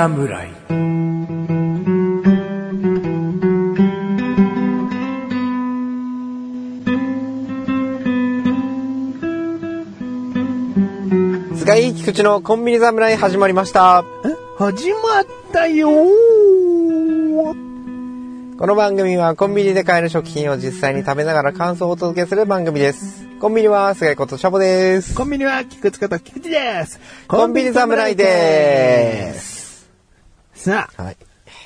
侍菅井菊池のコンビニ侍始まりました。始まったよーこの番組はコンビニで買える食品を実際に食べながら感想をお届けする番組です。コンビニは菅井ことシャボです。コンビニは菊池こと菊池ですコンビニ侍です。さあ、はい。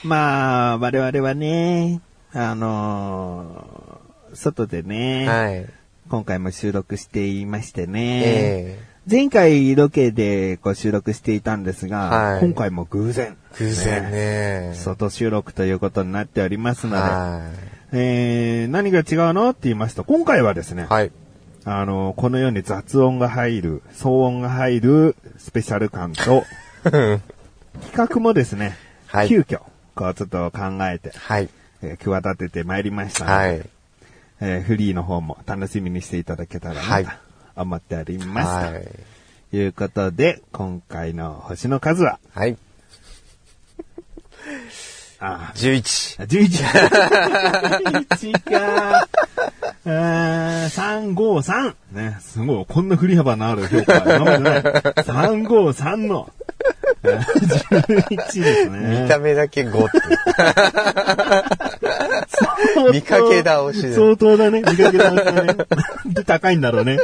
まあ、我々はね、あのー外でね、はい。今回も収録していましてね、え前回ロケでこう収録していたんですが、はい今回も偶然、ー、偶然ね。外収録ということになっておりますので、はえー、何が違うのって言いますと、今回はですねい。、はい。あの、このように雑音が入る、騒音が入るスペシャル感と、企画もですね、はい急遽、こうちょっと考えて、はい。えー企ててまいりましたので、はい。えーフリーの方も楽しみにしていただけたらはないと思っております。はい。ということで、今回の星の数は、はい。あ11。ー、11。11か。あー353。ね、すごい、こんな振り幅のある評価、今までない。353の、11ですね。見た目だけ5って。見かけ倒しで相当だね。見かけ倒しだね。で、高いんだろうね。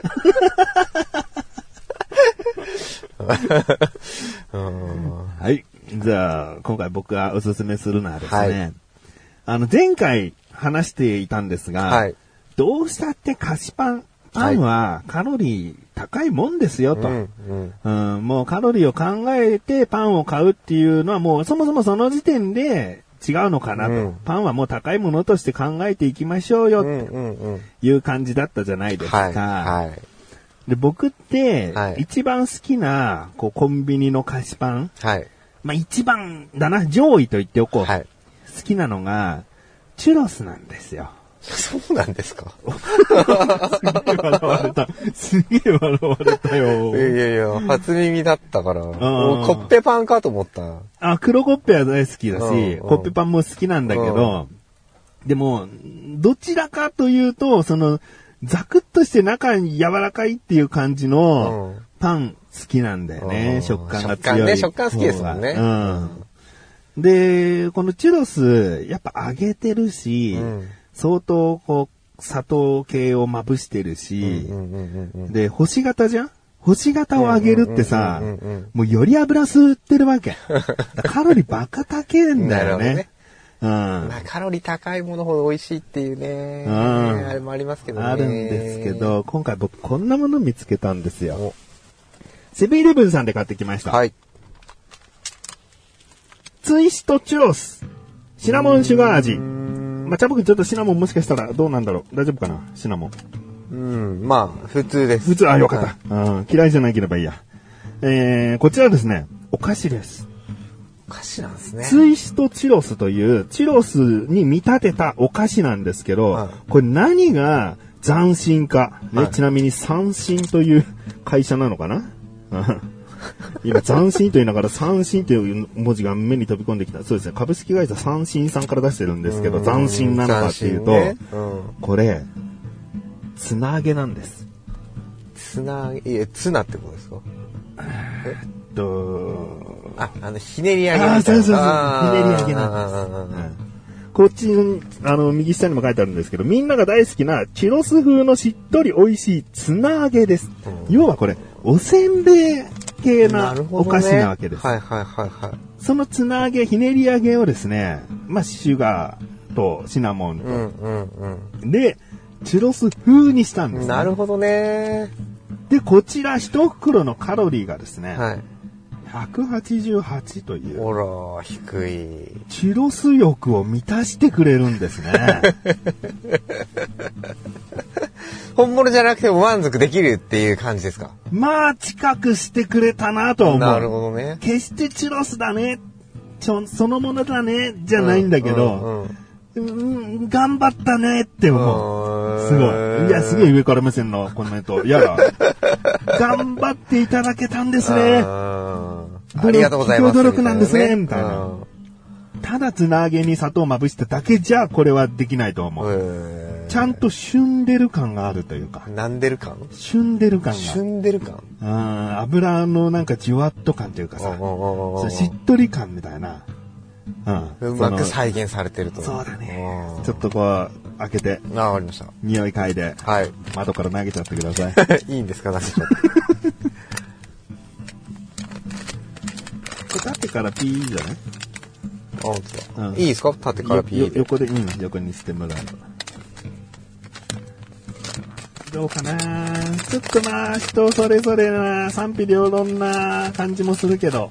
うんはい。じゃあ、今回僕がおすすめするのはですね、はいあの、前回話していたんですが、はい。どうしたって菓子パン、パンはカロリー高いもんですよと。うん。うん。うん、もうカロリーを考えてパンを買うっていうのはもうそもそもその時点で違うのかなと。うんパンはもう高いものとして考えていきましょうようん。とうん。うん。いう感じだったじゃないですか。はい。はい。で僕って、はい一番好きなこうコンビニの菓子パン、はい。まあ一番だな、上位と言っておこう。はい。好きなのが、チュロスなんですよ。そうなんですか？すげえ笑われた。すげえ笑われたいよ。やいやいや、初耳だったから、コッペパンかと思った。あ、黒コッペは大好きだし、コッペパンも好きなんだけど、でも、どちらかというと、その、ザクッとして中に柔らかいっていう感じのうんパン好きなんだよね。うん食感が強い。食感ね食感好きですもんねうん。で、このチュロス、やっぱ揚げてるし、うん相当こう、砂糖系をまぶしてるし。で、星型じゃん？星型を揚げるってさもうより油吸ってるわけ。カロリーバカ高えんだよねね。うん。まあ、カロリー高いものほど美味しいっていうね。うんあれもありますけどね。あるんですけ。ど、今回僕こんなもの見つけたんですよお。セブンイレブンさんで買ってきました。はい。ツイストチュロス。シナモンシュガー味。まあ、チャボくんちょっとシナモンもしかしたらどうなんだろう大丈夫かな？シナモン。うん、まあ、普通です。普通、あ、よかった。うん、嫌いじゃなければいいや。えー、こちらですね、お菓子です。お菓子なんですね。ツイストチロスという、チロスに見立てたお菓子なんですけど、はいこれ何が斬新か、ねはいちなみに三新という会社なのかな？うん今、斬新と言いながら三新という文字が目に飛び込んできた。そうですね。株式会社三新さんから出してるんですけど、斬新なのかっていうと、ねうん。これ、つな揚げなんです。ツナ、いえ、ツナってことですか？と、あ、あの、ひねり揚げ。ああ、そうそうそう。ひねり揚げなんです。こっちに、あの、右下にも書いてあるんですけど、みんなが大好きなチュロス風のしっとり美味しいツナ揚げです。うん要はこれ、おせんべい系な。お菓子なわけです。はいはいはいはい。そのツナ揚げ、ひねり揚げをですね、まあ、シュガーとシナモンと、うんうんで、チュロス風にしたんです、うん。ね。なるほどね。で、こちら一袋のカロリーがですね、はい。188という、ほら、低い。チュロス欲を満たしてくれるんですね。本物じゃなくても満足できるっていう感じですか？まあ、近くしてくれたなとは思う。なるほどね。決してチュロスだね、ちょそのものだね、じゃないんだけど、うんうんうん頑張ったねって思う。すごい。いや、すげえ上から目線のコメント。いやだ。頑張っていただけたんですね。あありがとうございます。努力なんですね、みみたいなただつな揚げに砂糖をまぶしただけじゃ、これはできないと思う。うんちゃんと旬でる感があるというか、なんでる感？旬でる感が。旬でる感うん、油のなんかじわっと感というかさ、しっとり感みたいな。うん。うまくそ再現されてると。のそうだねうん。ちょっとこう、開けて、あ、わかりました。匂い嗅いで、はい。窓から投げちゃってください。いいんですか、なんかちょっこれ立ってからピーじゃない？と。あ、本当だ。うんいいですか？縦からピーで。よ横で、うん、横にしてもらう。どうかな？ちょっとまあ、人それぞれな、賛否両論な感じもするけど、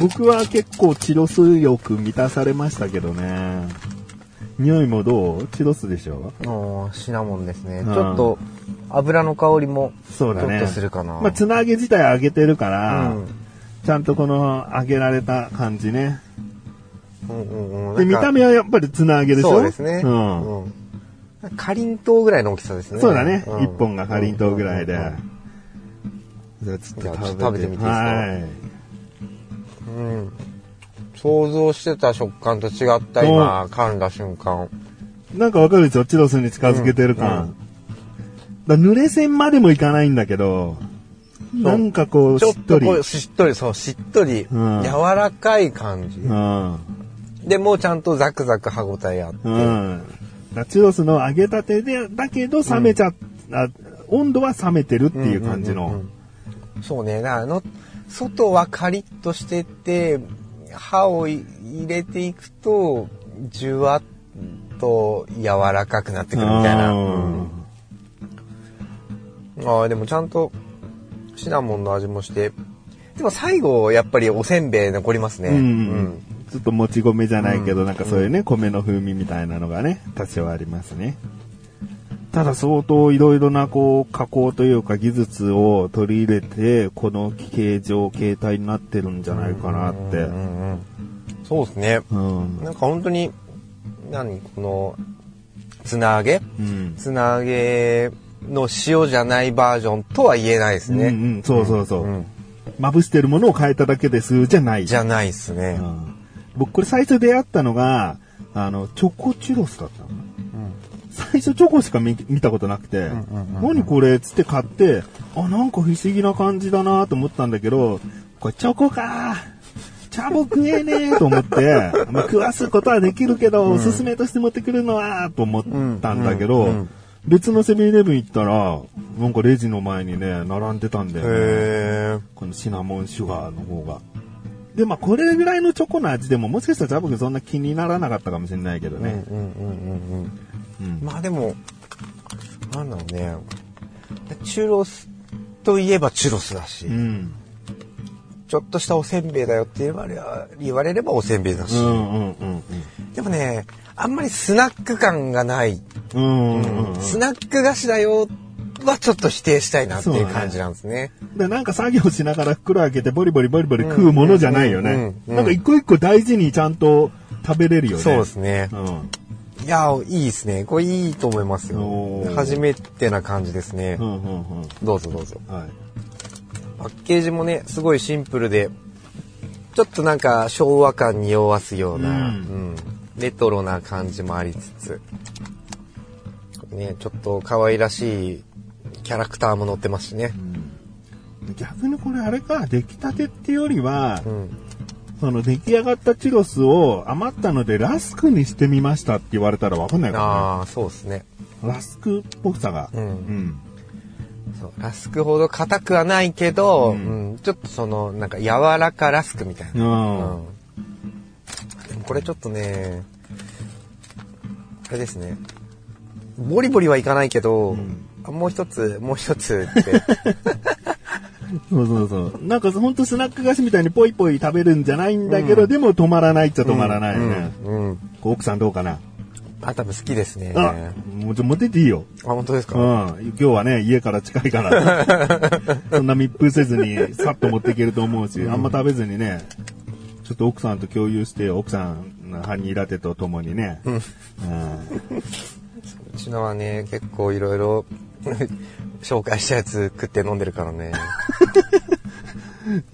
僕は結構チロス欲満たされましたけどね。匂いもどう？チロスでしょ？おーシナモンですね。うんちょっと、油の香りも、そうだね。ちょっとするかな。まあ、つな揚げ自体揚げてるから、うんちゃんとこの揚げられた感じね。うんうんうん。で、見た目はやっぱりつな揚げでしょ？そうですね。うん。うん。かりんとうぐらいの大きさですね。そうだね。うん一、本がかりんとうぐらいで。うんうんじゃあちょっと食べてと食べてみていいですかはい。うん想像してた食感と違った、今、噛んだ瞬間。なんかわかるでしょ？チロスに近づけてる感。うんだ濡れ線までもいかないんだけど、なんかこう、しっとり。としっとり、そう、しっとり、うん柔らかい感じ。うん。でもちゃんとザクザク歯ごたえあって。うん。だチロスの揚げたてで、だけど冷めちゃ、あ温度は冷めてるっていう感じの。うんうんうんそうね、あの、外はカリッとしてて、歯を入れていくと、じゅわっと柔らかくなってくるみたいな。うんうんああ、でもちゃんとシナモンの味もして、でも最後、やっぱりおせんべい残りますね。うんちょっともち米じゃないけど、うんなんかそういうね、米の風味みたいなのがね、多少ありますね。ただ相当いろいろなこう加工というか技術を取り入れて、この形状、形態になってるんじゃないかなってうん。うんうんそうですね。うん。なんか本当に、何？この、つな揚げ？うん。つな揚げの塩じゃないバージョンとは言えないですね。うんうん、そうそうそう。うんまぶしてるものを変えただけですじゃない。じゃないですね。うん僕これ最初出会ったのが、あの、チョコチュロスだったの。最初チョコしか見見たことなくて、んうんうん何これっつって買って、あ、なんか不思議な感じだなと思ったんだけど、これチョコか茶も食えねえと思って、まあ、食わすことはできるけど、おすすめとして持ってくるのは、と思ったんだけど、うんうん別のセブンイレブン行ったら、なんかレジの前にね、並んでたんだよね。へこのシナモンシュガーの方が。で、まあ、これぐらいのチョコの味でも、もしかしたらジャブ君そんな気にならなかったかもしれないけどえ。うんうんね。うんうんうん。うん。まあでも、なんだろうね。チュロスといえばチュロスだし、うん。ちょっとしたおせんべいだよって言われ言われればおせんべいだし、うんうんうんでもね、あんまりスナック感がない。スナック菓子だよはちょっと否定したいなっていう感じなんですね。で、なんか作業しながら袋開けてボリボリボリボリ食うものじゃないよねなんか一個一個大事にちゃんと食べれるよね。そうですね。うん。いや、いいですね。これいいと思いますよ。初めてな感じですね。どうぞどうぞ。はい。パッケージもね、すごいシンプルで、ちょっとなんか昭和感に匂わすような、うんうんレトロな感じもありつつ、ね、ちょっと可愛らしいキャラクターも載ってますしね。逆にこれあれか、出来たてってよりはう、ん。その出来上がったチュロスを余ったのでラスクにしてみましたって言われたらわかんないかああ、そうですね。ラスクっぽさが。うんうん。そうラスクほど硬くはないけど、ううんんちょっとその、なんか柔らかラスクみたいな。うん。これちょっとね、あれですね。ボリボリはいかないけど、あもう一つ、もう一つって。そうそうそう。なんかほんとスナック菓子みたいにポイポイ食べるんじゃないんだけど、でも止まらないっちゃ止まらないよね。うん。うん。奥さんどうかな？あ、多分好きですね。ああ、もうちょ持ってっていいよ。本当ですか、うん。今日はね、家から近いから。そんな密封せずに、さっと持っていけると思うし、あんま食べずにね、ちょっと奥さんと共有して、奥さんのハニーラテとともにね。うん。うちのはね、結構いろいろ紹介したやつ食って飲んでるからね。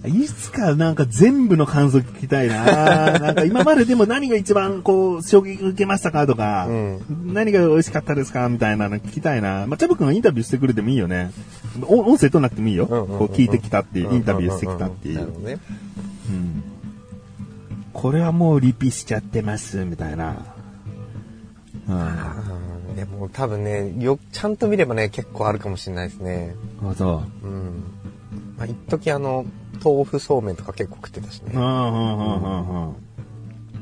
いつかなんか全部の感想聞きたいな。なんか今まででも何が一番こう衝撃受けましたかとか、うん何が美味しかったですかみたいなの聞きたいな。まあ、チャブ君がインタビューしてくれてもいいよね。お音声取らなくてもいいよ。うんうんうんうんこう聞いてきたっていう、インタビューしてきたっていう。なるほどね。うんこれはもうリピしちゃってます、みたいな。うん。うんでも多分ね、よ、ちゃんと見ればね、結構あるかもしれないですね。あそうん。まあ、一時あの、豆腐そうめんとか結構食ってたしう。うね。ん、うん、うん、うん。うん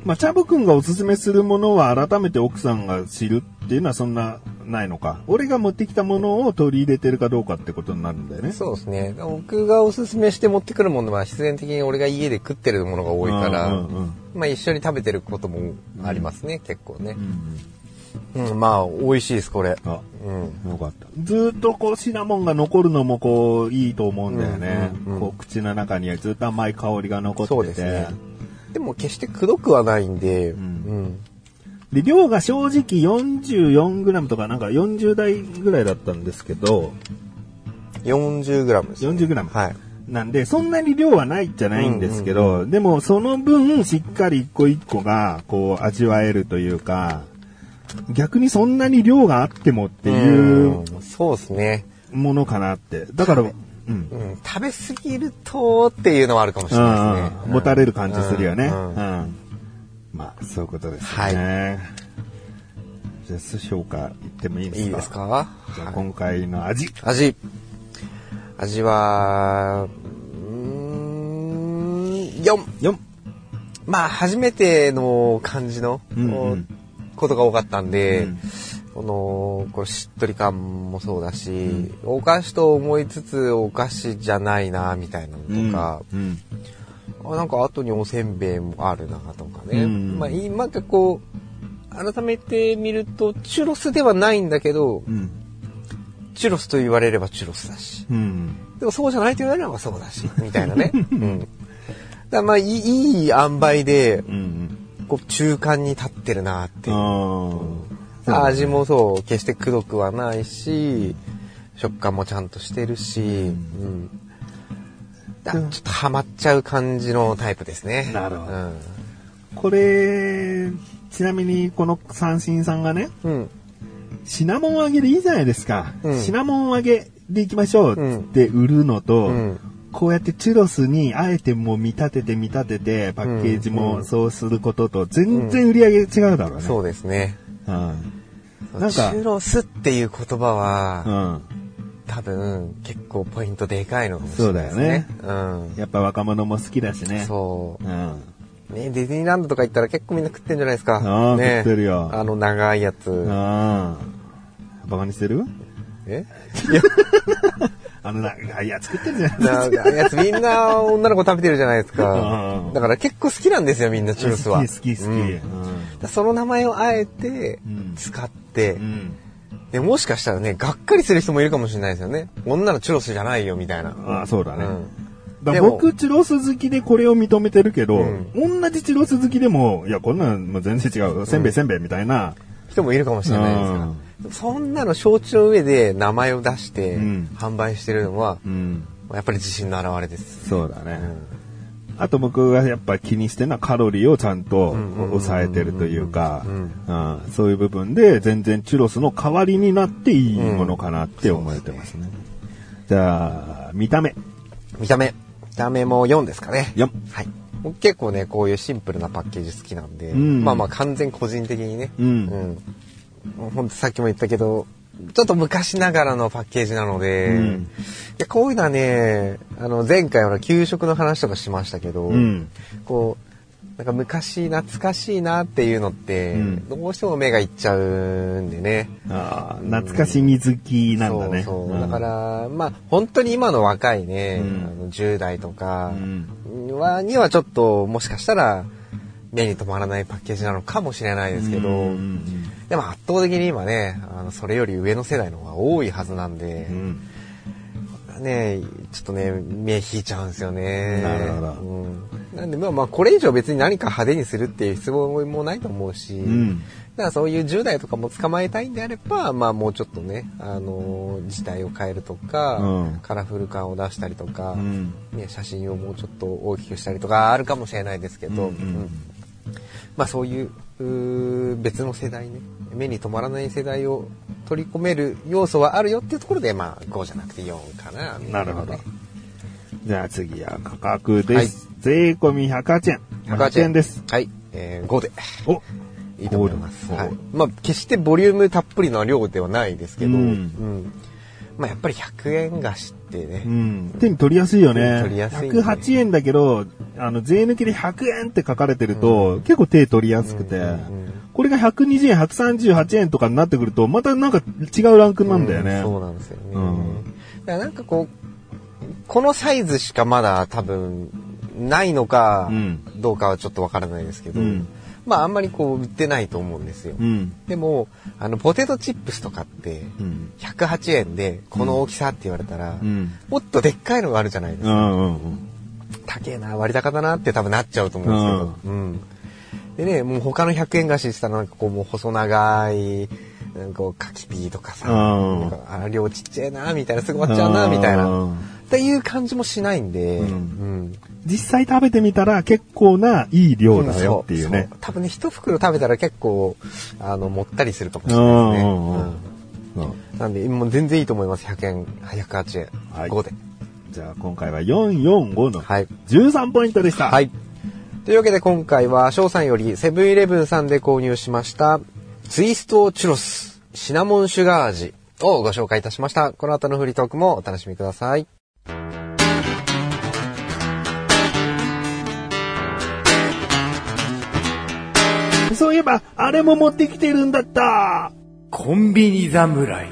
まあ、チャブ君がおすすめするものは改めて奥さんが知るっていうのはそんなないのか。俺が持ってきたものを取り入れてるかどうかってことになるんだよね。そうですね。僕がおすすめして持ってくるものは必然的に俺が家で食ってるものが多いから、うんうんまあ一緒に食べてることもありますね、結構ねう。んうん、まあ美味しいです、これ。あ、うん。よかった。ずーっとこうシナモンが残るのもこういいと思うんだよね。うんうんうんこう口の中にはずっと甘い香りが残ってて。そうですね。でも決してくどくはないんで、んうん。で、量が正直 44g とかなんか40代ぐらいだったんですけど、40g です、ね。40g。はい。なんで、そんなに量はないじゃないんですけど、でもその分しっかり一個一個がこう味わえるというか、逆にそんなに量があってもっていううんそうですね。ものかなって。だから、食べ過ぎるとっていうのはあるかもしれないですね。うん持たれる感じするよね。まあ、そういうことですよはいね。じゃあ、評価言ってもいいですか？いいですか？じゃあ、はい今回の味。味。味は、うーん、4。4。まあ、初めての感じの、ことが多かったんで、うんこの、これしっとり感もそうだし、お菓子と思いつつお菓子じゃないな、みたいなのとか、うん。あなんか後におせんべいもあるな、とかね。うんまあ、今かこう、改めて見ると、チュロスではないんだけど、うん。チュロスと言われればチュロスだし。うん。でもそうじゃないと言われればそうだし、みたいなね。うん。だまあ、いいいい塩梅で、うん。こう、中間に立ってるなっていう。味もそう、決してくどくはないし、食感もちゃんとしてるし、うん。だちょっとハマっちゃう感じのタイプですね。なるほどこれ、ちなみにこの三振さんがね、うん。うん。シナモン揚げでいいじゃないですか。うんシナモン揚げでいきましょうっつって売るのと、うんこうやってチュロスにあえてもう見立てて見立てて、パッケージうんうんもそうすることと全然売り上げ違うだろうね。そうですね。うん。なんかチュロスっていう言葉は、うん。多分結構ポイントでかいのかもしれないですね。うん。やっぱ若者も好きだしね。。そううん。う。ね、ディズニーランドとか行ったら結構みんな食ってんじゃないですか。ああね、食ってるよあの長いやつ。ああ。バカにしてる？え？あの長いやつ作ってるじゃない長いやつみんな女の子食べてるじゃないですうかん。だから結構好きなんですよ、みんなチュロスは。好き好き好き。その名前をあえてうん使って、うん。でもしかしたらね、がっかりする人もいるかもしれないですよね。女のチュロスじゃないよ、みたいな。ああ、そうだね。僕、チュロス好きでこれを認めてるけど、うん同じチュロス好きでも、いや、こんなん全然違う。せんべいせんべいみたいな。人もいるかもしれないですから。そんなの承知の上で名前を出してうん販売してるのは、うん。やっぱり自信の表れです。そうだね。うんあと僕がやっぱ気にしてるのはカロリーをちゃんとうんうんうん抑えてるというかうん、うんそういう部分で全然チュロスの代わりになっていいものかなって思えてますね。じゃあ、見た目。見た目。見た目も4ですかね。4。はい。僕結構ね、こういうシンプルなパッケージ好きなんで、うんまあまあ完全個人的にね、うんうん。ほんとさっきも言ったけど、ちょっと昔ながらのパッケージなので、うん。いやこういうのはね、あの前回は給食の話とかしましたけど、うん。こう、なんか昔懐かしいなっていうのって、うん。どうしても目がいっちゃうんでね。ああ、懐かしみ好きなんだね。そうそう。ん。だか、ら、まあ、本当に今の若いね、うん。あの10代とかうん。は、にはちょっと、もしかしたら、目に留まらないパッケージなのかもしれないですけど、うんでも圧倒的に今ね、あの、それより上の世代の方が多いはずなんでう、んね、ちょっとね、目引いちゃうんですよね。なるほどうんなんでまあまあこれ以上別に何か派手にするっていう必要もないと思うし、うん。だからそういう10代とかも捕まえたいんであれば、まあもうちょっとね、あのー、字体を変えるとか、うんカラフル感を出したりとか、うん。ね、写真をもうちょっと大きくしたりとかあるかもしれないですけど、うんうんうんまあそういう別の世代ね、目に留まらない世代を取り込める要素はあるよっていうところで、まあ5じゃなくて4かな。なるほどね。じゃあ次は価格です。税込み108円。108円です。はい、えー5で。おいいと思います。はい。まあ、決してボリュームたっぷりの量ではないですけど、ううんん。まあ、やっぱり100円菓子ってね、うん。手に取りやすいよね。取りやすいね108円だけど、あの、税抜きで100円って書かれてると、結構手取りやすくて、うんうんこれが120円、138円とかになってくると、またなんか違うランクなんだよね。うんそうなんですよね。うんだからなんかこう、このサイズしかまだ多分ないのかうん、どうかはちょっとわからないですけど、うんまああんまりこう売ってないと思うんですよ。うん。でも、あの、ポテトチップスとかって、うん。108円でこの大きさって言われたら、うん。もっとでっかいのがあるじゃないですか。うんうんうん。高えな、割高だなって多分なっちゃうと思うんですけど。うん。でね、もう他の100円菓子したらなんかこうもう細長い、なんかこう柿ピーとかさ、うんなんかあ量ちっちゃいな、みたいな、すぐ終わっちゃうな、みたいな。うんっていう感じもしないんで、うんうん。実際食べてみたら結構ないい量だよっていうねそ。多分ね、一袋食べたら結構、あの、もったりするかもしうれないですね。んうんうんうんなんで、もう全然いいと思います。100円、108円、はい5で。じゃあ今回は445のはい。13ポイントでした。はい。というわけで今回は翔さんよりセブンイレブンさんで購入しましたツイストチュロスシナモンシュガー味をご紹介いたしました。この後のフリートークもお楽しみください。そういえば、あれも持ってきてるんだったコンビニ侍。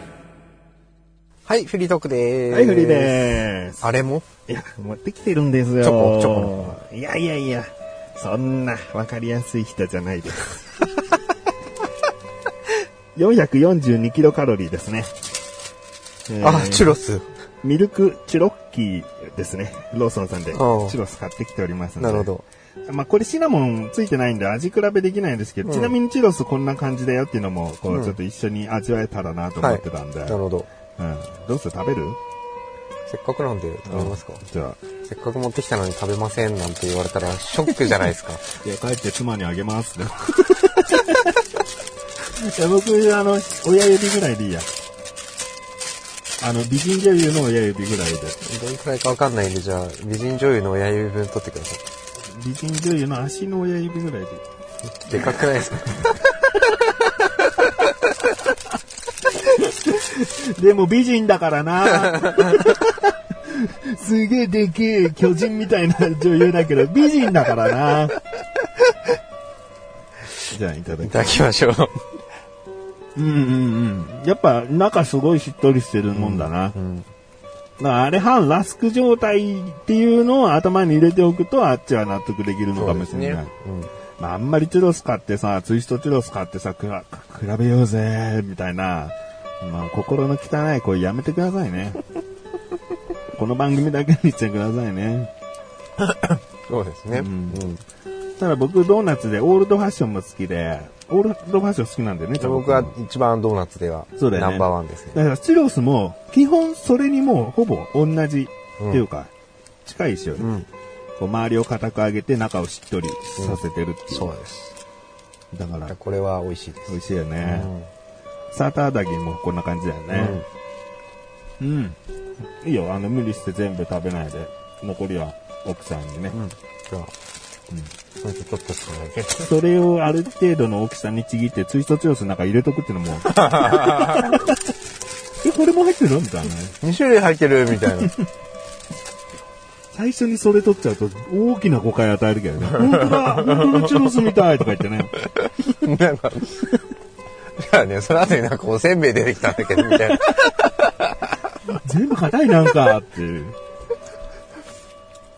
はい、フリートークでーす。はい、フリーでーす。あれも？いや、持ってきてるんですよ。チョコチョコいやいやいや、そんなわかりやすい人じゃないです。442キロカロリーですね。えーあ、チュロス。ミルクチュロッキーですね。ローソンさんでチュロス買ってきておりますので。なるほど。まあこれシナモンついてないんで味比べできないんですけど、うんちなみにチュロスこんな感じだよっていうのも、こううんちょっと一緒に味わえたらなと思ってたんで。なるほど。うん。どうする？食べる？せっかくなんで食べますか、じゃあ、せっかく持ってきたのに食べませんなんて言われたらショックじゃないですか？いや、帰って妻にあげます。で もいや、僕、あの、親指ぐらいでいいや。あの、美人女優の親指ぐらいで。どんくらいかわかんないんで、じゃあ、美人女優の親指分取ってくださ美人女優の足の親指ぐらいで。い。でかくないですか？でも美人だからな。すげえでけえ巨人みたいな女優だけど、美人だからな。じゃあ、いただきいただきましょう。うんうんうん。やっぱ中すごいしっとりしてるもんだな。うん。だからあれ半ラスク状態っていうのを頭に入れておくとあっちは納得できるのかもしれない。うん。まあ、あんまりチュロス買ってさ、ツイストチュロス買ってさ、くら比べようぜ、みたいな、まあ、心の汚い声やめてくださいね。この番組だけにしてくださいね。そうですね。ううんん。ただ僕ドーナツでオールドファッションも好きで、オールドファッション好きなんだよね、僕は一番ドーナツではそうだよねナンバーワンですね。だからチュロスも、基本それにもうほぼ同じ、うんっていうか、近いですよね。うん。こう周りを固く上げて中をしっとりさせてるっていう。そうです。だから、これは美味しいです。美味しいようね。ん。サーターアダギーもこんな感じだよね。うん。いいよ、あの、無理して全部食べないで。残りは奥さんにね。うん。じゃあ、それでちょっと少ないけど。それをある程度の大きさにちぎって、ツイストチュロスの中入れとくっていうのも。え、これも入ってるのみたいなね。2種類入ってるみたいな。最初にそれ取っちゃうと大きな誤解与えるけどね。本当だ本当のチュロスみたいとか言ってね。なんか、じゃあね、その後になんかおせんべい出てきたんだけど、みたいな。全部硬いなんかっていう。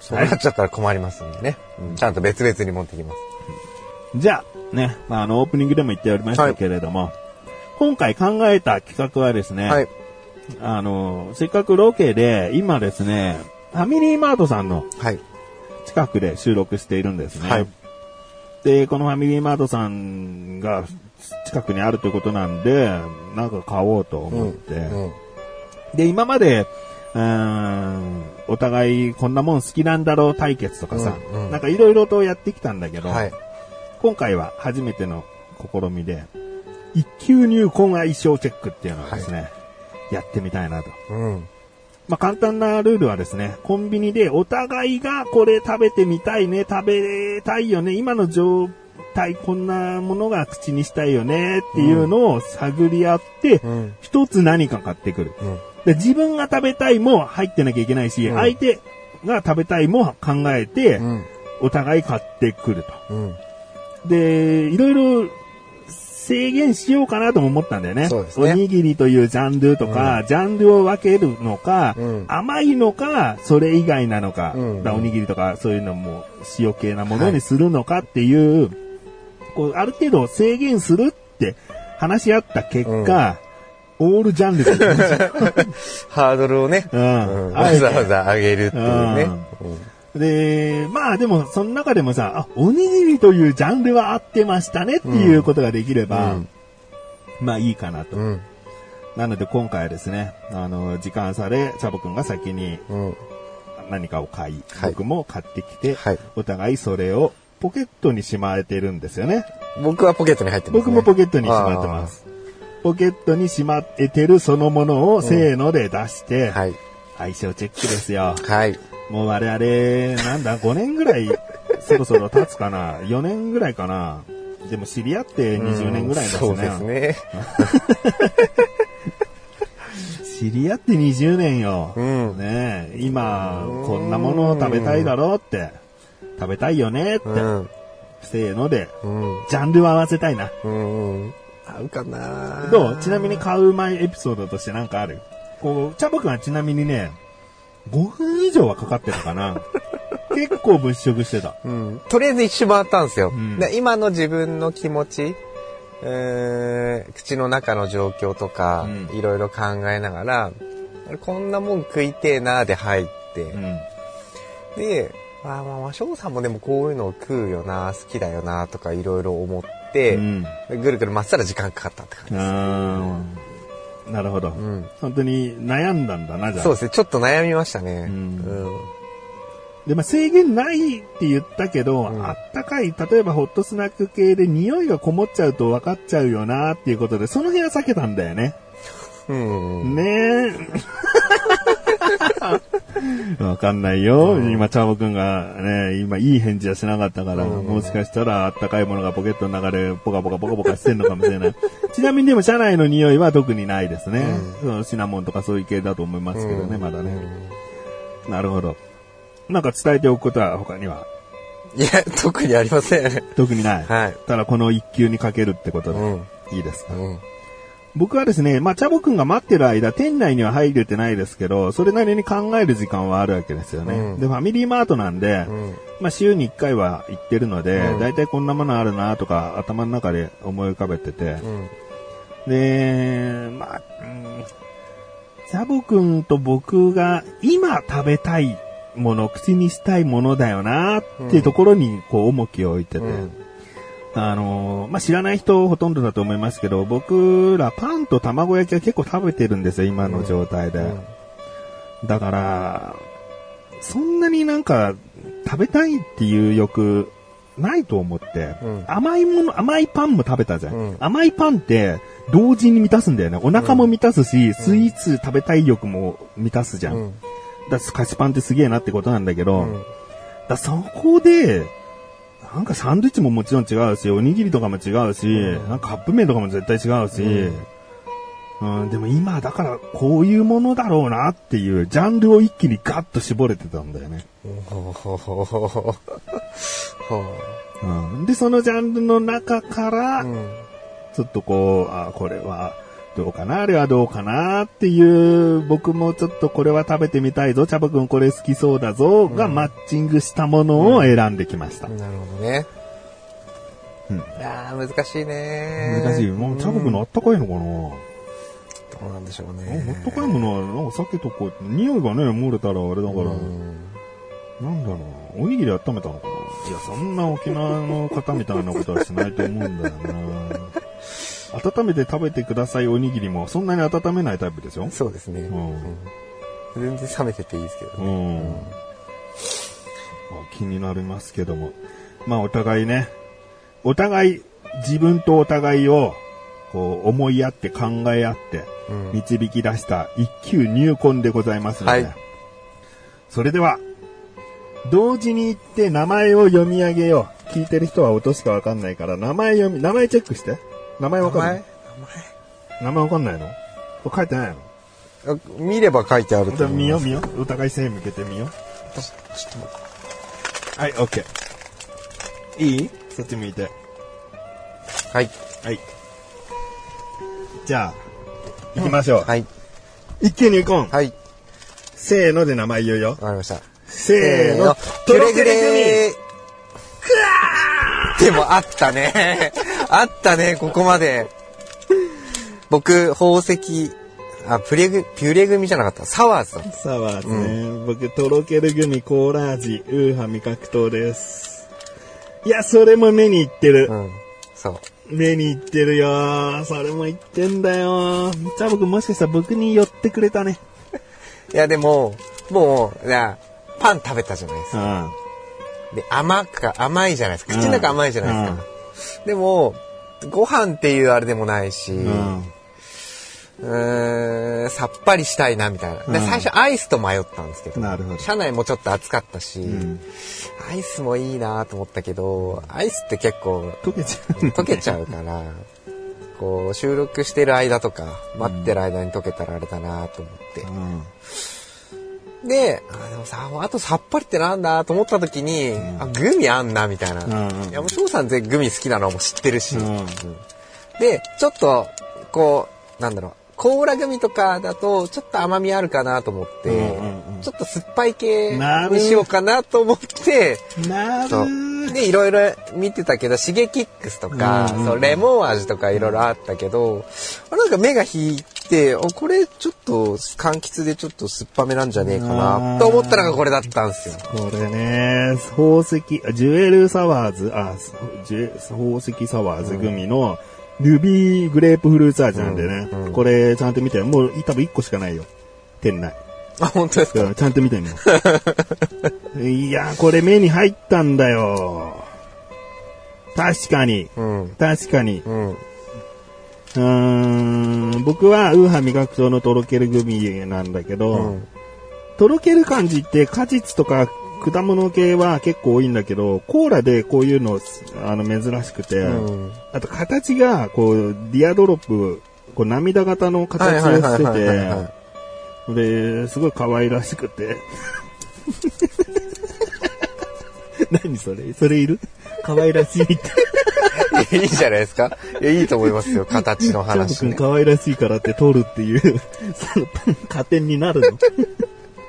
そうなっちゃったら困りますんでね。うんちゃんと別々に持ってきます。じゃあ、ね、まあ、あの、オープニングでも言っておりましたけれども、今回考えた企画はですね、はい。あの、せっかくロケで、今ですね、ファミリーマートさんのはい。近くで収録しているんですね。はいで、このファミリーマートさんが近くにあるということなんで、なんか買おうと思って。うん。で、今まで、うーん、お互いこんなもん好きなんだろう対決とかさ、うんうんなんかいろいろとやってきたんだけど、はい。今回は初めての試みで、一級入魂相性チェックっていうのをですね、やってみたいなと。うん。まあ、簡単なルールはですね、コンビニでお互いがこれ食べてみたいね、食べたいよね、今の状態こんなものが口にしたいよねっていうのを探り合ってうん、一、つ何か買ってくる。うん。で自分が食べたいも入ってなきゃいけないし、うん相手が食べたいも考えて、うん。お互い買ってくると。うん。で、いろいろ制限しようかなとも思ったんだよね。そうですねおにぎりというジャンルとか、ジャンルを分けるのか、うん甘いのか、それ以外なのか、うんだからおにぎりとかそういうのも塩系なものにするのかっていう、こうある程度制限するって話し合った結果、オールジャンルで、ハードルをね、うんわざわざ上げるっていうね。で、まあでも、その中でもさ、あ、おにぎりというジャンルは合ってましたねっていうことができれば、うんまあいいかなと。うん。なので今回はですね、あの、時間差で、チャボくんが先にうん。何かを買い、はい僕も買ってきて、はいお互いそれをポケットにしまえてるんですよね。僕はポケットに入ってます、ね。僕もポケットにしまってます。ポケットにしまっててるそのものをせーので出して、はい。相性チェックですよ。はい。もう我々、なんだ、5年ぐらい、そろそろ経つかな？4年ぐらいかな？でも知り合って20年ぐらいですね。そうですね。知り合って20年よ。うんねえ今、こんなものを食べたいだろうって。食べたいよねって。うん。せーので、うん。ジャンルを合わせたいな。うん。合うかなどう？ちなみに買う前エピソードとしてなんかある？こう、チャボくんはちなみにね、5分以上はかかってたかな。結構物色してた。うん。とりあえず一周回ったんですよ。んで今の自分の気持ち、えー口の中の状況とか、うんいろいろ考えながら、こんなもん食いてえなで入って、うん。で、まあまあまあ、翔さんもでもこういうのを食うよな、好きだよな、とかいろいろ思って、うん。ぐるぐる回ったら時間かかったって感じです。なるほど、ん本当に悩んだんだな、じゃあ。そうですね、ちょっと悩みましたね。うんうんで、まあ、制限ないって言ったけど、んあったかい、例えばホットスナック系で匂いがこもっちゃうと分かっちゃうよなっていうことで、その辺は避けたんだよね。うん。ねえ。わかんないよ。今、チャボくんがね、今いい返事はしなかったから、もしかしたらあったかいものがポケットの中でポカポカポカポカしてんのかもしれない。ちなみにでも車内の匂いは特にないですね。そのシナモンとかそういう系だと思いますけどね、まだね。なるほど。なんか伝えておくことは他には？いや、特にありません。特にない。はいただこの一級にかけるってことで、うんいいですか、うん。僕はですね、まあ、チャボくんが待ってる間、店内には入れてないですけど、それなりに考える時間はあるわけですよね。うんで、ファミリーマートなんで、うん。まあ、週に1回は行ってるので、うんだいたいこんなものあるなとか、頭の中で思い浮かべてて、うん。で、まあ、うんチャボくんと僕が今食べたいもの、口にしたいものだよなっていうところに、こう、重きを置いてて、うんあのーまあ、知らない人ほとんどだと思いますけど、僕らパンと卵焼きは結構食べてるんですよ、今の状態で。だから、そんなになんか食べたいっていう欲ないと思って、うん甘いもの、甘いパンも食べたじゃん。うん甘いパンって同時に満たすんだよね。お腹も満たすし、スイーツ食べたい欲も満たすじゃん。うん。だから菓子パンってすげえなってことなんだけど、うんだそこで、なんかサンドイッチももちろん違うし、おにぎりとかも違うし、なんかカップ麺とかも絶対違うし、うん、でも今だからこういうものだろうなっていうジャンルを一気にガッと絞れてたんだよね。で、そのジャンルの中から、うん。ちょっとこう、あ、これはどうかな、あれはどうかなっていう、僕もちょっとこれは食べてみたいぞ、チャボくんこれ好きそうだぞ、がマッチングしたものを選んできました。なるほどね。うんいやー難しいね難しい。もう、チャボくんのあったかいのかな、どうなんでしょうあね。あったかいものは、なんかさっきとこう、匂いがね、漏れたらあれだから、うんなんだろう。おにぎり温めたのかな？いや、そんな沖縄の方みたいなことはしないと思うんだよな。温めて食べてくださいおにぎりもそんなに温めないタイプですよ。そうですね。うん全然冷めてていいですけどうね。ん。まあ気になりますけども。まあお互いね、お互い、自分とお互いを、こう思いやって考え合って、うん導き出した一級入魂でございますので、はいそれでは、同時に言って名前を読み上げよう。聞いてる人は音しかわかんないから、名前読み、名前チェックして。名前わか名前る名前わかんないの？書いてないの？見れば書いてあるじと思います。ゃあ見よう見よう。お互い背向けてみよう。ちょっと待ってはい、オッケー。いい？そっち向いて。はい。はい。じゃあ、行きましょう。はい。一気に行こう。はい。せーので名前言うよわ。かりました。せーの。キュレグレーでもあったね。あったね、ここまで。僕、宝石、あ、プレグ、ピュレ組じゃなかった。サワーズだ。サワーズね。僕、とろけるグミ、コーラ味、ウーハ味覚糖です。いや、それも目にいってる。うん。そう。目にいってるよ。それも言ってんだよ。じゃあ僕もしかしたら僕に寄ってくれたね。いや、でも、もう、なパン食べたじゃないですか。うん。で、甘か、甘いじゃないですか。口の中甘いじゃないですか。でも、ご飯っていうあれでもないし、う。うんさっぱりしたいな、みたいな。で、うん最初アイスと迷ったんですけど、ど車内もちょっと暑かったし、んアイスもいいなと思ったけど、アイスって結構溶けちゃう。溶けちゃうから、こう、収録してる間とか、待ってる間に溶けたらあれだなと思って。うん。で、あでもさ、あとさっぱりってなんだと思った時に、あ、グミあんな、みたいな。うんいや、もう翔さん全グミ好きなのはもう知ってるし。うんで、ちょっと、こう、なんだろう、コーラグミとかだと、ちょっと甘みあるかなと思って、うんうんうんちょっと酸っぱい系にしようかなと思って、なそうる。で、いろいろ見てたけど、シゲキックスとか、うんうんそうレモン味とかいろいろあったけど、あなんか目が引いて、あ、これちょっと柑橘でちょっと酸っぱめなんじゃねえかな、と思ったのがこれだったんですよ。これね、宝石、あジュエルサワーズ、あ、ジュエ宝石サワーズグミの、ルビーグレープフルーツ味なんでね、うんうんこれちゃんと見て、もう多分1個しかないよ。店内。あ、本当ですか？うんちゃんと見てみよう。いや、これ目に入ったんだよ。確かに。うん。確かに。うん。うーん、僕はウーハ味覚糖のとろけるグミなんだけど、うん。とろける感じって果実とか果物系は結構多いんだけど、コーラでこういうのあの珍しくて、うん。あと形がこうティアドロップ、こう涙型の形をしてて、で、すごい可愛らしくて。何それ？それいる？可愛らしいって。いやいいじゃないですか。いや、いいと思いますよ。形の話ね。くん可愛らしいからって取るっていう、その加点になるの。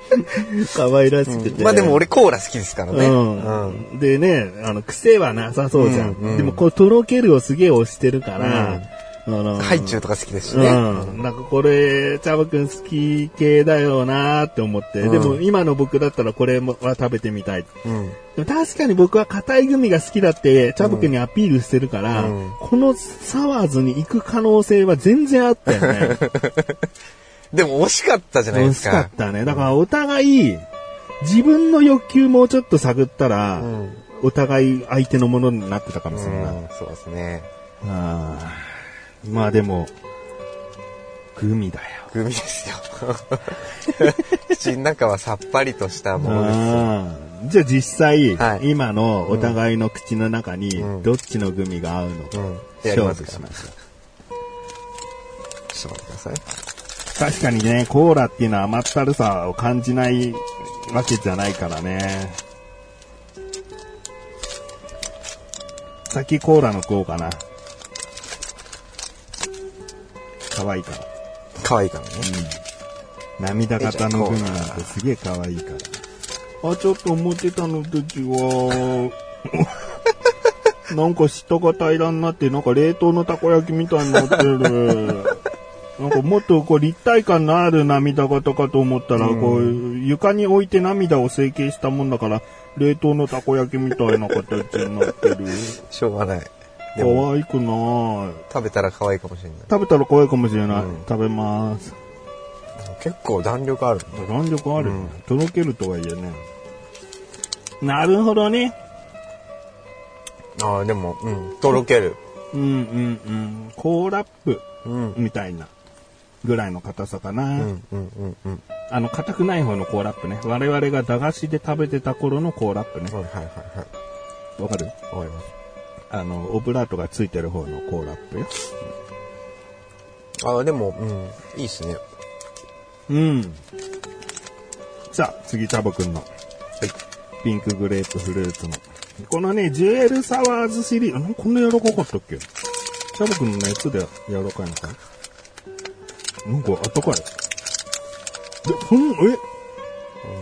可愛らしくて。まあでも俺コーラ好きですからね。うん。でね、あの、癖はなさそうじゃん。うんうんでも、こう、とろけるをすげえ押してるから、あのハイチュウとか好きですしうね。ん。なんかこれ、チャボくん好き系だよなーって思って。うんでも、今の僕だったらこれもは食べてみたい。うん。でも確かに僕は硬いグミが好きだって、チャボくんにアピールしてるから、うんこのサワーズに行く可能性は全然あったよね。でも惜しかったじゃないですか。惜しかったね。だからお互い、自分の欲求もうちょっと探ったら、うん。お互い相手のものになってたかもしれない。うんそうですね。あーまあでも、グミだよ。グミですよ。口の中はさっぱりとしたものですじゃあ実際、はい今のお互いの口の中にうんどっちのグミが合うのか、うん。勝負しましょう。ちょっと待ってください。確かにね、コーラっていうのは甘ったるさを感じないわけじゃないからね。先コーラの食おうかな。可愛いから。可愛いからね。涙型のグミなんてすげえ可愛いから。あ、ちょっと思ってたのと違う。なんか下が平らになって、なんか冷凍のたこ焼きみたいになってる。なんかもっとこう立体感のある涙型かと思ったら、こう床に置いて涙を成形したもんだから、冷凍のたこ焼きみたいな形になってる。しょうがない。で可も、愛くない。食べたら可愛いかもしれない。食べたら可愛いかもしれない。うん食べます。結構弾力ある。弾力ある、うんとろけるとはいえね。なるほどね。ああ、でも、うん、とろける。うんうんうん。コーラップうん。みたいなぐらいの硬さかな。うん、うん、うん、うん。あの、硬くない方のコーラップね。我々が駄菓子で食べてた頃のコーラップね。はい、はい、はい。わかる？わかります。あの、オブラートがついてる方のコーラップよ。ああ、でも、うん、いいっすね。うん。さあ、次、チャボくんのはい。ピンクグレープフルーツの。このね、ジュエルサワーズシリーズ、なんこんな柔らかかったっけ？チャボくんの熱で柔らかいのかな？んかあったかい。で、そん、え？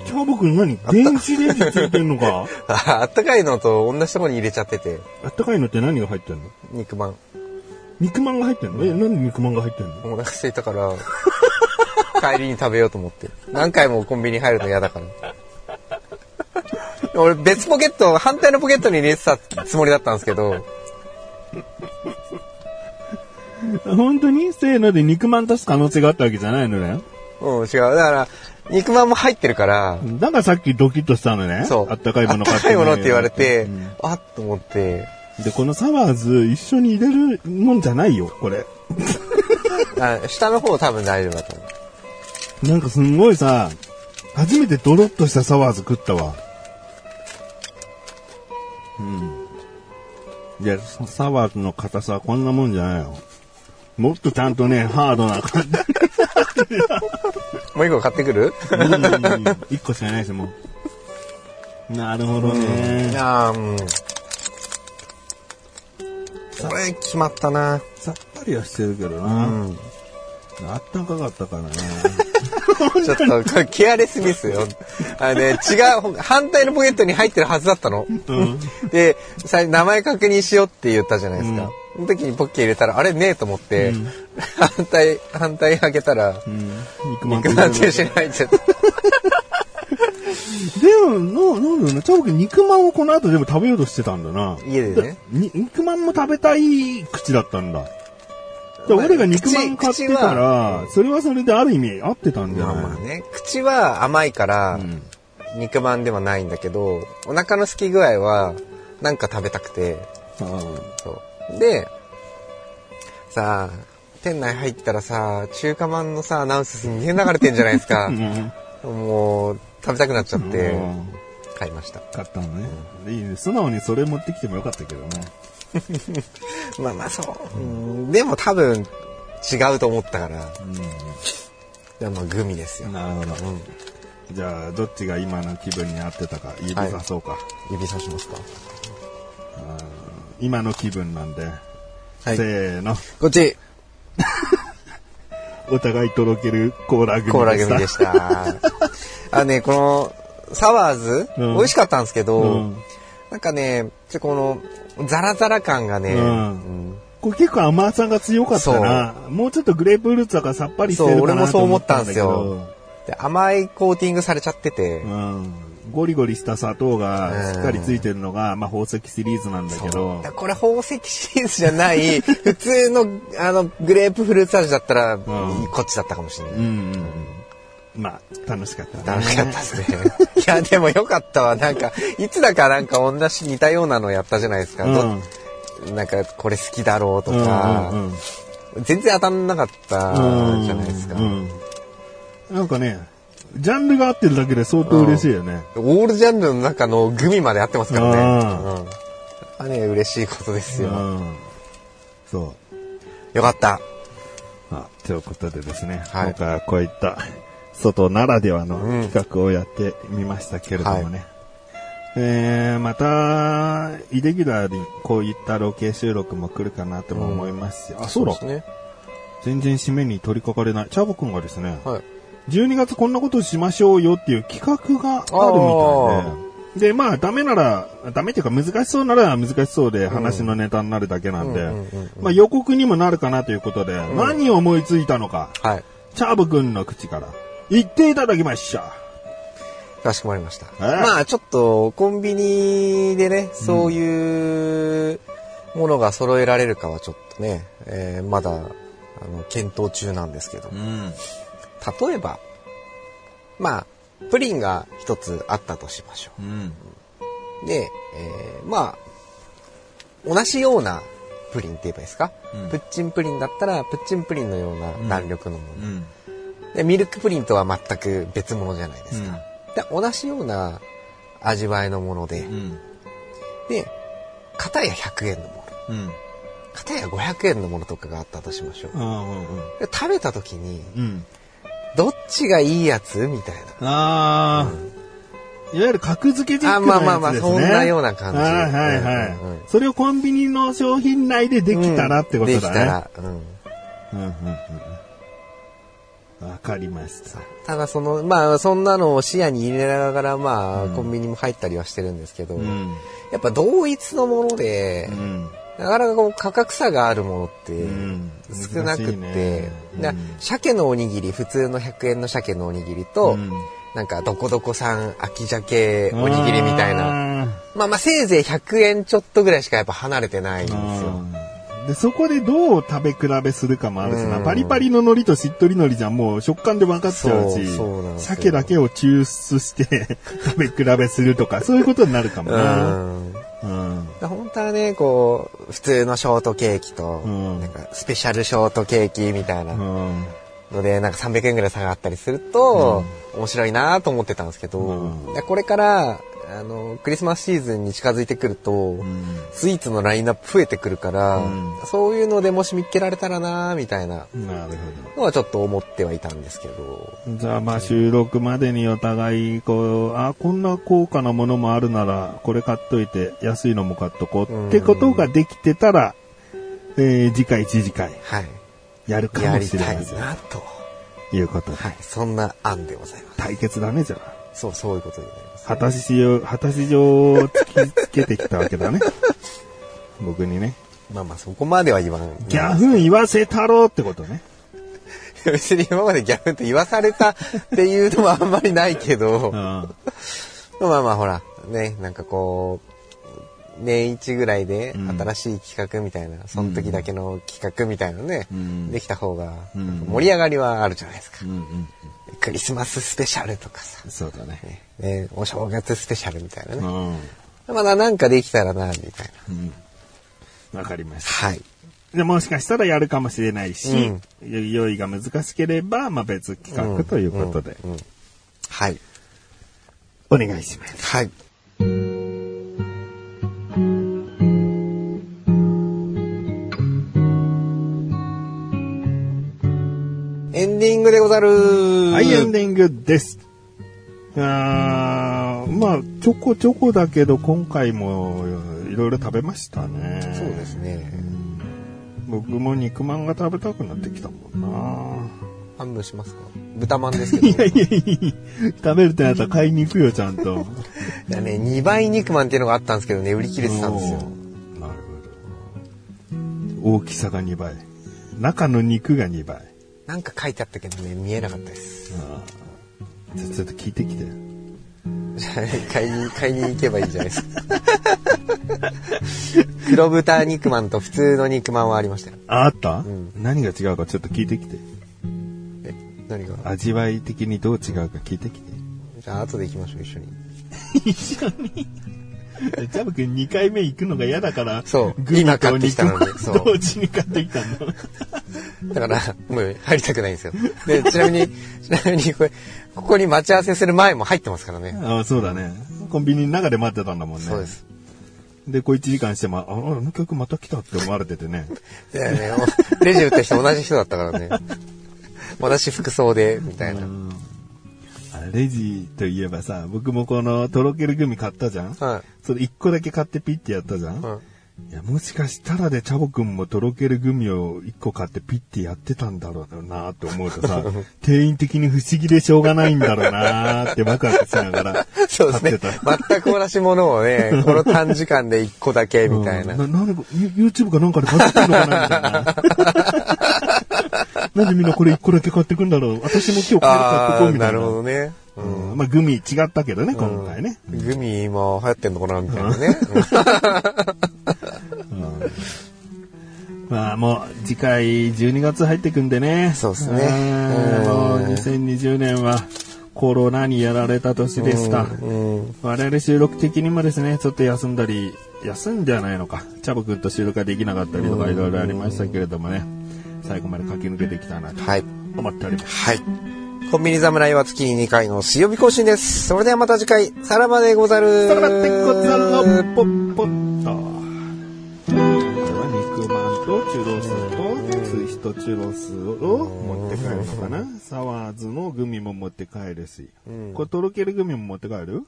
チャボくん何？電子レンジついてんのか？あ あったかいのと同じところに入れちゃってて、あったかいのって何が入ってんの？肉まん。肉まんが入ってんの？え、なんで肉まんが入ってんの？お腹空いたから、帰りに食べようと思って。何回もコンビニ入るの嫌だから。俺別ポケット、反対のポケットに入れてたつもりだったんですけど、本当に？せーので肉まん足す可能性があったわけじゃないのね。うん、違う。だから、肉まんも入ってるから、だからさっきドキッとしたのね。そう。あったかいものあったかいものって言われて、うんあっと思って、で、このサワーズ一緒に入れるもんじゃないよ、これ。あ下の方多分大丈夫だと思う。なんかすんごいさ、初めてドロッとしたサワーズ食ったわ。うん。いや、ササワーズの硬さはこんなもんじゃないよ。もっとちゃんとね、ハードな感じ。もう一個買ってくる？うん一個しかないですもん。なるほどね。あーうん。これ決まったな。さっぱりはしてるけどうな。ん。あったかかったからね。ちょっと、これケアレスミスよ。あのね、違う、反対のポケットに入ってるはずだったの。うん。で、さ名前確認しようって言ったじゃないですか。その時にポッケ入れたら、あれねえと思って、うん反対、反対開けたら、うん。肉まん肉まんと一緒に入っちゃった。でも、な、なんだろうな、チャボ君肉まんをこの後でも食べようとしてたんだな。家でね。に肉まんも食べたい口だったんだ。俺が肉まん買ってか口口らは、それはそれである意味合ってたんじゃまあない？まあね、口は甘いから、うん肉まんではないんだけど、お腹の空き具合は、なんか食べたくて、あそう。で、さあ、店内入ったらさ、中華まんのさ、アナウンスすんげえ流れてんじゃないですかもう、食べたくなっちゃってう、ん買いました。買ったのね。いいね。素直にそれ持ってきてもよかったけどね。まあまあそう。うんでも多分、違うと思ったから、でもまあグミですよ。なるほど。うん。じゃあ、どっちが今の気分に合ってたか、指さそうか。指さしますか今の気分なんで。はいせーの。こっち、お互いとろけるコーラ組コーラでした。組でした。あのね、この、サワーズ、うん美味しかったんですけど、うんなんかね、ちょこの、ザラザラ感がね、うんうんこれ結構甘さが強かったな。もうちょっとグレープフルーツだからさっぱりしてるかなそう俺もそう思ったんとですよで甘いコーティングされちゃってて、うん。ゴリゴリした砂糖がしっかりついてるのが、まあ宝石シリーズなんだけどこれ宝石シリーズじゃない、普通の、あの、グレープフルーツ味だったら、んこっちだったかもしれない。うんうんうん。まあ、楽しかったね。楽しかったですね。いや、でもよかったわ。なんか、いつだかなんか同じ似たようなのやったじゃないですか。どうん。なんか、これ好きだろうとうんか、うん全然当たんなかったうんじゃないですか。うんなんかね、ジャンルが合ってるだけで相当嬉しいよね。オールジャンルの中のグミまで合ってますからね。あうんあね、嬉しいことですよ。うん。そう。よかった。あということでですね、はい今回はこういった外ならではのうん企画をやってみましたけれどもね。えー、また、イレギュラーにこういったロケ収録も来るかなとも思いますし、あ、そうだですね。全然締めに取り掛かれない。チャボくんがですね、はい。12月こんなことしましょうよっていう企画があるみたいで、で、まあ、ダメなら、ダメっていうか難しそうなら難しそうで話のネタになるだけなんで。うんうんうんうん、まあ予告にもなるかなということで、何を思いついたのか、はい。チャーブくんの口から。言っていただきました。かしこまりました。えまあちょっとコンビニでね、そういうものが揃えられるかはちょっとね、えーまだあの検討中なんですけど、うん。例えば、まあ、プリンが一つあったとしましょうん。う。で、えーまあ、同じようなプリンって言えばいいですか、うんプッチンプリンだったら、プッチンプリンのような弾力のもの。うん。でミルクプリンとは全く別物じゃないですか。で同じような味わいのもので、うん。で、片や100円のもの、うん。片や500円のものとかがあったとしましょう。うん。で食べた時に、うん。どっちがいいやつみたいな。ああ、いわゆる格付けチッあクなやつですね。まあまあまあそんなような感じはいはいはい、うんうんうんそれをコンビニの商品内でできたらってことだね。できたら、うん。うんうんうんうん。わかりました。ただその、まあそんなのを視野に入れながら、まあ、コンビニも入ったりはしてるんですけど、うん。やっぱ同一のもので、うん。なかなかこう価格差があるものってうん。少なくて、ね。鮭のおにぎり、普通の100円の鮭のおにぎりと、うん。なんかどこどこ産秋鮭おにぎりみたいな。あまあまあせいぜい100円ちょっとぐらいしかやっぱ離れてないんですよ。ーで、そこでどう食べ比べするかもあるしな。うん。パリパリの海苔としっとり海苔じゃもう食感で分かっちゃうし、鮭だけを抽出して 食べ比べするとか、そういうことになるかもな。うんうん。本当はね、こう、普通のショートケーキと、うんなんかスペシャルショートケーキみたいなうん。ので、なんか300円ぐらい差があったりすると、面白いなと思ってたんですけど、これから、あの、クリスマスシーズンに近づいてくると、うんスイーツのラインナップ増えてくるから、うんそういうのでもし見っけられたらなみたいなのはちょっと思ってはいたんですけど、ど。じゃあまあ収録までにお互い、こう、あ、こんな高価なものもあるなら、これ買っといて、安いのも買っとこうってことができてたら、えー次回一次回はい。やるかもやりたいしれません。なと。いうことで。はい。そんな案でございます。対決だね、じゃあ。そう、そういうことになります。果たしを、果たし状を突きつけてきたわけだね。僕にね。まあまあ、そこまでは言わん。ギャフン言わせたろうってことね。別に今までギャフンって言わされたっていうのはあんまりないけど、うん。まあまあほら、ね、なんかこう、年一ぐらいでうん新しい企画みたいな、その時だけの企画みたいなのね、うんできた方がうん盛り上がりはあるじゃないですか。うんうん。クリスマススペシャルとかさ、そうだね。ね、お正月スペシャルみたいなうね。ん。まだなんかできたらな、みたいな。うん。わかりました。はい。で、もしかしたらやるかもしれないし、用意が難しければ、まあ別企画ということで、うんうんはい。お願いします。はい。エンディングでござるはい、エンディングです。あーまあ、ちょこちょこだけど、今回もいろいろ食べましたね。そうですね。僕も肉まんが食べたくなってきたもんな。半分しますか？豚まんですけど。いやいやいや食べるってなったら買いに行くよ、ちゃんと。いやね、2倍肉まんっていうのがあったんですけどね、売り切れてたんですよ。なるほど。大きさが2倍。中の肉が2倍。なんか書いてあったけどね、見えなかったです。あーじゃあちょっと聞いてきて。じゃあ買いに、買いに行けばいいじゃないですか。黒豚肉まんと普通の肉まんはありましたよ。あ、あった、ん何が違うかちょっと聞いてきて。え、何が？味わい的にどう違うか聞いてきて。じゃあ後で行きましょう、一緒に。一緒に。ジャブ君2回目行くのが嫌だから、そうグミ今買とってきたので肉そう同時に買ってきたの。だから、もう入りたくないんですよ。で、ちなみに、ちなみにこれ、ここに待ち合わせする前も入ってますからね。あそうだね。コンビニの中で待ってたんだもんね。そうです。で、こう1時間しても、あ、あの曲また来たって思われててね。いやね、おレジ打った人同じ人だったからね。同じ服装で、みたいな。あレジといえばさ、僕もこのとろけるグミ買ったじゃん？はそれ1個だけ買ってピッてやったじゃん、い。うん。いや、もしかしたらでチャボくんもとろけるグミを1個買ってピッてやってたんだろうなって思うとさ、店員的に不思議でしょうがないんだろうなってワクワクしながらそうですね。全く同じものをね、この短時間で一個だけみたいな。うんな、なんで、ユ YouTube かなんかで買ってるのかなみたいな。なんでみんなこれ1個だけ買ってくんだろう？私も今日これ買ってこうみたいな。るほどね。うんまあ、グミ違ったけどね、今回ね。グミ今流行ってんのかなみたいなね。まあもう次回12月入ってくんでね。そうっすねうんもううん2020年はコロナにやられた年ですか。うん。我々収録的にもですね、ちょっと休んだり、休んではないのか。チャボくんと収録ができなかったりとかいろいろありましたけれどもね、最後まで駆け抜けてきたなとはい。思っております。はい。コンビニ侍は月に2回の水曜日更新です。それではまた次回、さらばでござる。さらばってこざろぽっぽっと。これは肉まんとチュロスとツイストチュロスを持って帰るのかな。サワーズのグミも持って帰るし。うんこれとろけるグミも持って帰る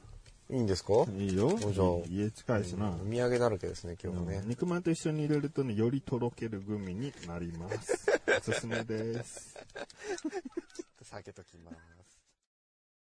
いいんですか？いいよおじゃあ。家近いしな。お土産だらけですね、今日もね。肉まんと一緒に入れるとね、よりとろけるグミになります。おすすめです。避けときます。